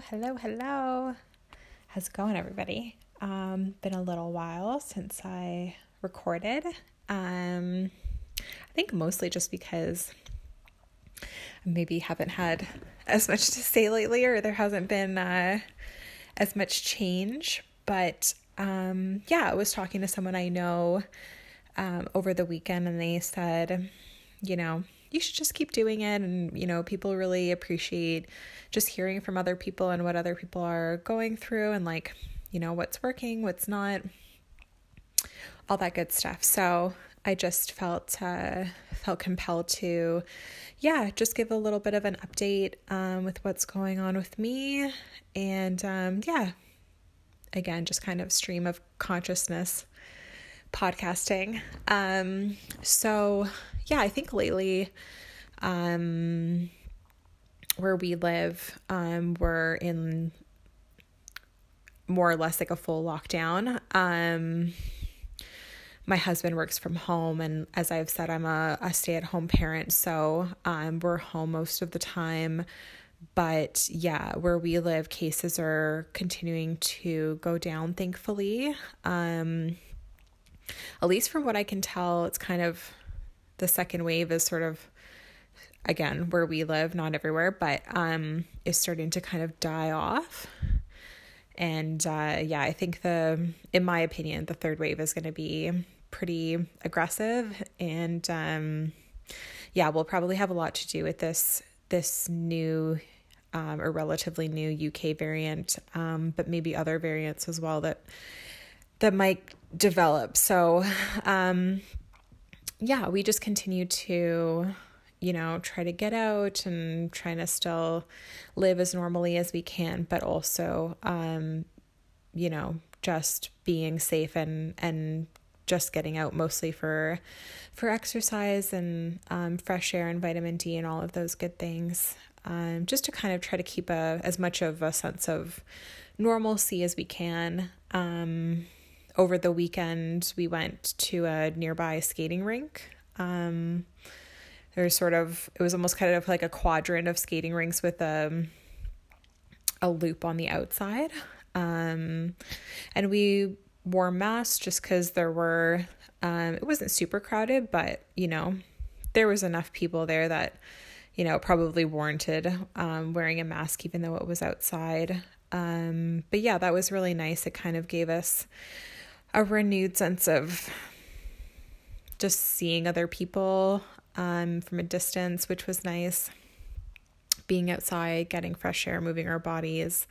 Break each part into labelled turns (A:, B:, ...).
A: Hello, hello. How's it going, everybody? Um, been a little while since I recorded. Um, I think mostly just because I maybe haven't had as much to say lately, or there hasn't been uh, as much change. But um, yeah, I was talking to someone I know um, over the weekend, and they said, you know, you should just keep doing it. And, you know, people really appreciate just hearing from other people and what other people are going through and, like, you know, what's working, what's not, all that good stuff. So I just felt, uh, felt compelled to, yeah, just give a little bit of an update um, with what's going on with me. And, um, yeah, again, just kind of stream of consciousness podcasting. Um, so yeah, I think lately, um, where we live, um, we're in more or less like a full lockdown. Um, my husband works from home, and as I've said, I'm a, a stay at home parent, so um, we're home most of the time. But yeah, where we live, cases are continuing to go down, thankfully. Um, at least from what I can tell, it's kind of the second wave is sort of again where we live not everywhere but um is starting to kind of die off and uh yeah i think the in my opinion the third wave is going to be pretty aggressive and um yeah we'll probably have a lot to do with this this new um, or relatively new UK variant, um, but maybe other variants as well that that might develop. So, um, yeah, we just continue to, you know, try to get out and trying to still live as normally as we can, but also, um, you know, just being safe and and just getting out mostly for for exercise and um, fresh air and vitamin D and all of those good things. Um, just to kind of try to keep a as much of a sense of normalcy as we can. Um, over the weekend, we went to a nearby skating rink. Um, there's sort of it was almost kind of like a quadrant of skating rinks with a a loop on the outside. Um, and we wore masks just because there were um, it wasn't super crowded, but you know there was enough people there that you know probably warranted um, wearing a mask even though it was outside. Um, but yeah, that was really nice. It kind of gave us a renewed sense of just seeing other people um, from a distance, which was nice. Being outside, getting fresh air, moving our bodies.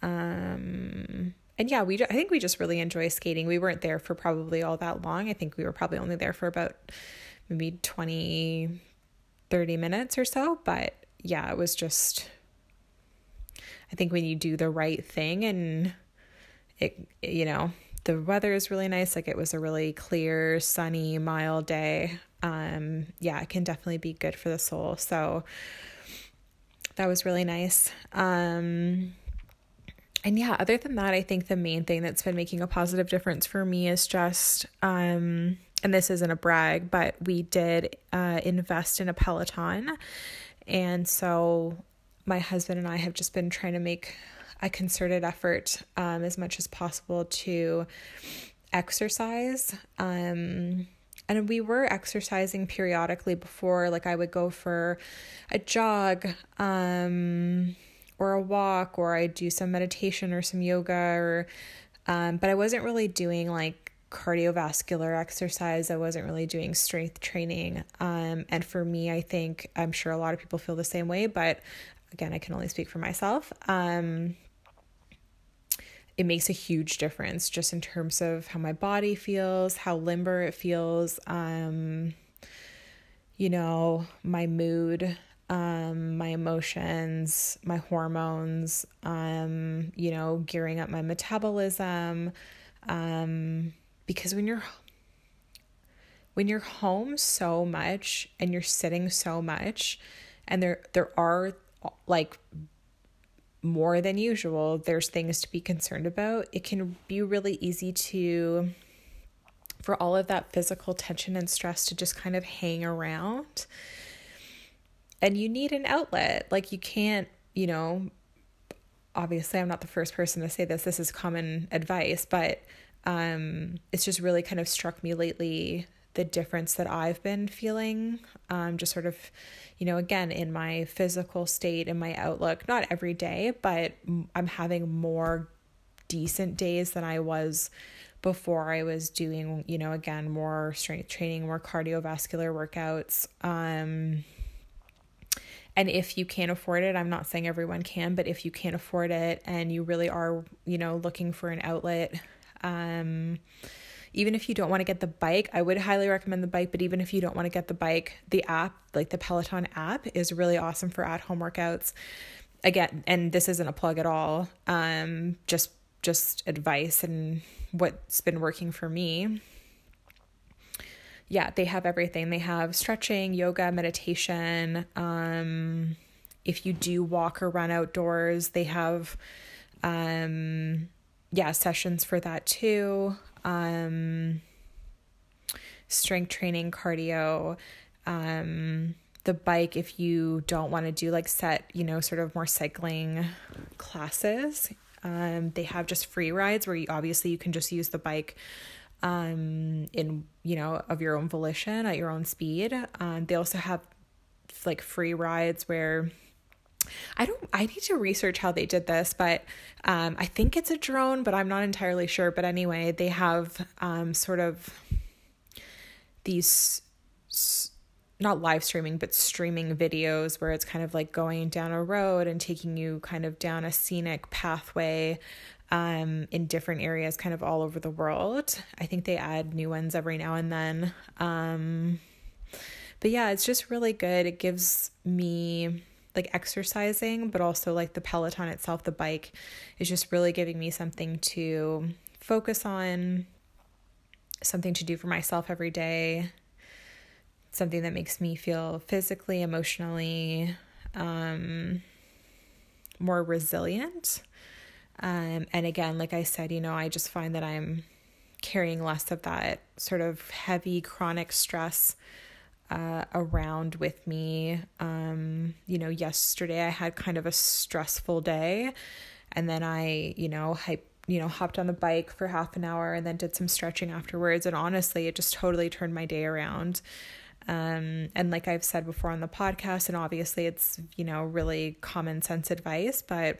A: Um, and yeah, we I think we just really enjoy skating. We weren't there for probably all that long. I think we were probably only there for about maybe 20 30 minutes or so, but yeah, it was just I think when you do the right thing and it you know, the weather is really nice. Like it was a really clear, sunny, mild day. Um, yeah, it can definitely be good for the soul. So that was really nice. Um, and yeah, other than that, I think the main thing that's been making a positive difference for me is just, um, and this isn't a brag, but we did uh, invest in a Peloton. And so my husband and I have just been trying to make a concerted effort um, as much as possible to exercise. Um, and we were exercising periodically before, like I would go for a jog um, or a walk, or I'd do some meditation or some yoga, or um, but I wasn't really doing like cardiovascular exercise. I wasn't really doing strength training. Um, and for me, I think I'm sure a lot of people feel the same way, but again, I can only speak for myself. Um, it makes a huge difference just in terms of how my body feels, how limber it feels, um, you know, my mood, um, my emotions, my hormones, um, you know, gearing up my metabolism. Um, because when you're when you're home so much and you're sitting so much and there there are like more than usual, there's things to be concerned about, it can be really easy to, for all of that physical tension and stress to just kind of hang around. And you need an outlet. Like, you can't, you know, obviously I'm not the first person to say this, this is common advice, but um, it's just really kind of struck me lately the difference that I've been feeling, um, just sort of, you know, again, in my physical state and my outlook, not every day, but I'm having more decent days than I was before I was doing, you know, again, more strength training, more cardiovascular workouts. Um, and if you can't afford it, I'm not saying everyone can, but if you can't afford it and you really are, you know, looking for an outlet, um, even if you don't want to get the bike, I would highly recommend the bike. But even if you don't want to get the bike, the app, like the Peloton app, is really awesome for at home workouts. Again, and this isn't a plug at all. Um, just just advice and what's been working for me. Yeah, they have everything. They have stretching, yoga, meditation. Um, if you do walk or run outdoors, they have um, yeah, sessions for that too. Um, strength training, cardio, um, the bike if you don't want to do like set, you know, sort of more cycling classes. Um, they have just free rides where you obviously you can just use the bike um, in you know of your own volition at your own speed. Um, they also have like free rides where I don't I need to research how they did this, but um, I think it's a drone, but I'm not entirely sure. But anyway, they have um, sort of these not live streaming, but streaming videos where it's kind of like going down a road and taking you kind of down a scenic pathway um, in different areas, kind of all over the world. I think they add new ones every now and then. Um, but yeah, it's just really good. It gives me like exercising, but also like the Peloton itself, the bike is just really giving me something to focus on, something to do for myself every day something that makes me feel physically, emotionally um, more resilient. Um, and again, like I said, you know, I just find that I'm carrying less of that sort of heavy chronic stress uh, around with me. Um, you know, yesterday I had kind of a stressful day, and then I, you know, hype you know, hopped on the bike for half an hour and then did some stretching afterwards. And honestly, it just totally turned my day around. Um, and like I've said before on the podcast, and obviously it's, you know, really common sense advice, but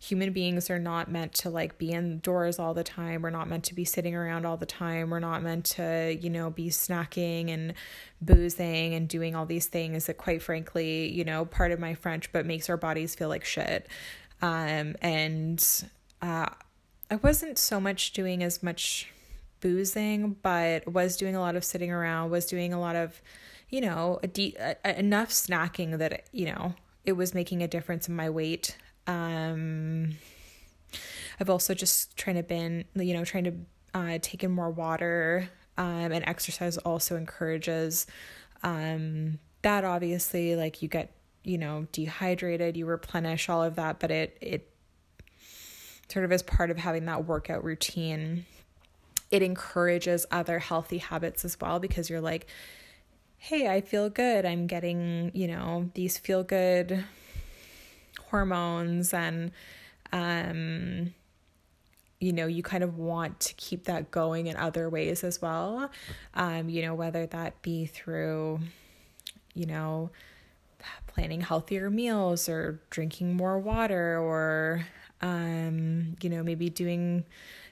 A: human beings are not meant to like be indoors all the time. We're not meant to be sitting around all the time. We're not meant to, you know, be snacking and boozing and doing all these things that quite frankly, you know, part of my French, but makes our bodies feel like shit. Um, and uh, I wasn't so much doing as much boozing, but was doing a lot of sitting around, was doing a lot of, you know, de- a, enough snacking that, you know, it was making a difference in my weight. Um, I've also just trying to been, you know, trying to uh, take in more water. Um, and exercise also encourages um, that. Obviously, like you get, you know, dehydrated, you replenish all of that, but it it sort of as part of having that workout routine it encourages other healthy habits as well because you're like, hey, I feel good. I'm getting, you know, these feel good hormones and um you know you kind of want to keep that going in other ways as well. Um you know whether that be through you know planning healthier meals or drinking more water or um you know maybe doing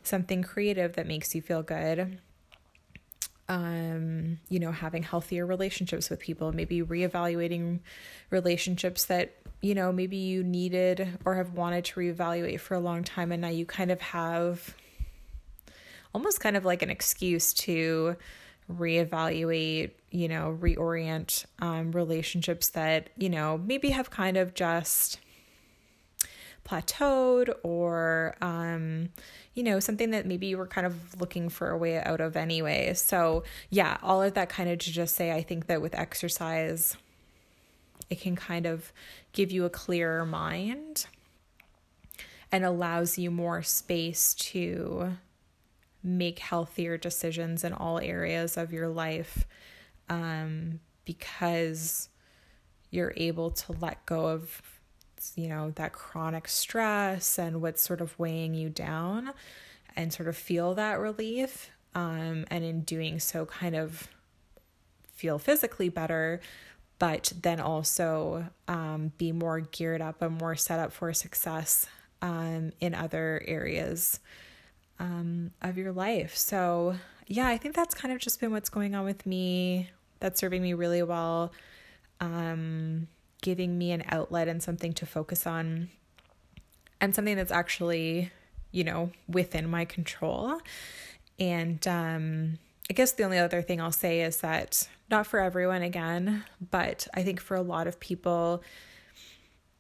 A: something creative that makes you feel good um, you know, having healthier relationships with people, maybe reevaluating relationships that, you know, maybe you needed or have wanted to reevaluate for a long time. And now you kind of have almost kind of like an excuse to reevaluate, you know, reorient um, relationships that, you know, maybe have kind of just plateaued or, um, you know, something that maybe you were kind of looking for a way out of anyway. So, yeah, all of that kind of to just say, I think that with exercise, it can kind of give you a clearer mind and allows you more space to make healthier decisions in all areas of your life um, because you're able to let go of you know, that chronic stress and what's sort of weighing you down and sort of feel that relief. Um, and in doing so, kind of feel physically better, but then also um, be more geared up and more set up for success um, in other areas um, of your life. So, yeah, I think that's kind of just been what's going on with me. That's serving me really well, um, giving me an outlet and something to focus on, and something that's actually, you know, within my control. And um, I guess the only other thing I'll say is that not for everyone again, but I think for a lot of people,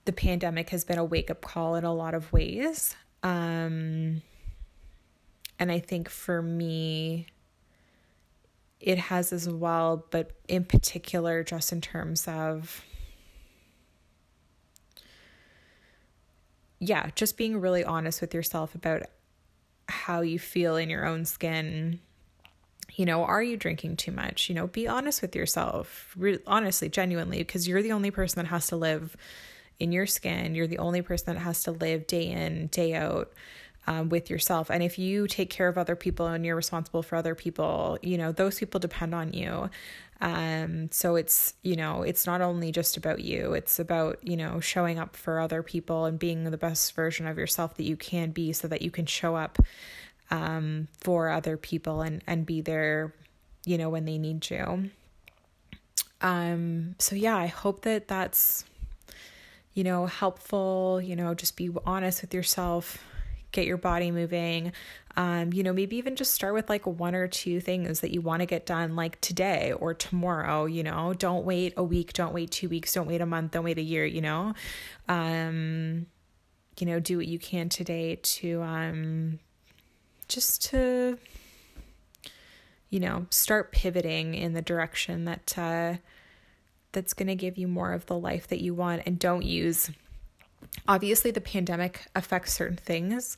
A: the pandemic has been a wake up call in a lot of ways. Um, and I think for me, it has as well, but in particular, just in terms of, yeah, just being really honest with yourself about how you feel in your own skin. You know, are you drinking too much? You know, be honest with yourself, re- honestly, genuinely, because you're the only person that has to live in your skin. You're the only person that has to live day in, day out um, with yourself. And if you take care of other people and you're responsible for other people, you know, those people depend on you. Um, so it's, you know, it's not only just about you, it's about, you know, showing up for other people and being the best version of yourself that you can be so that you can show up um, for other people and, and be there, you know, when they need you. Um, so yeah, I hope that that's, you know, helpful, you know, just be honest with yourself get your body moving. Um, you know, maybe even just start with like one or two things that you want to get done like today or tomorrow, you know. Don't wait a week, don't wait 2 weeks, don't wait a month, don't wait a year, you know. Um you know, do what you can today to um just to you know, start pivoting in the direction that uh that's going to give you more of the life that you want and don't use obviously the pandemic affects certain things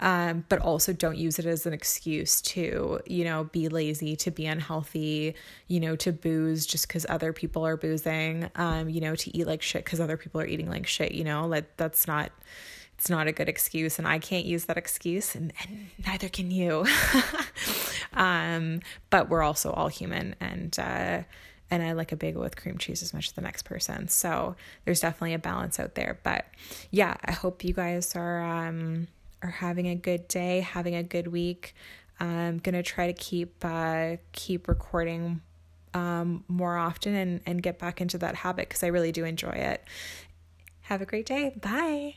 A: um, but also don't use it as an excuse to you know be lazy to be unhealthy you know to booze just because other people are boozing um, you know to eat like shit because other people are eating like shit you know like that's not it's not a good excuse and i can't use that excuse and, and neither can you um, but we're also all human and uh, and I like a bagel with cream cheese as much as the next person. So there's definitely a balance out there. But yeah, I hope you guys are um are having a good day, having a good week. I'm gonna try to keep uh keep recording um more often and and get back into that habit because I really do enjoy it. Have a great day. Bye.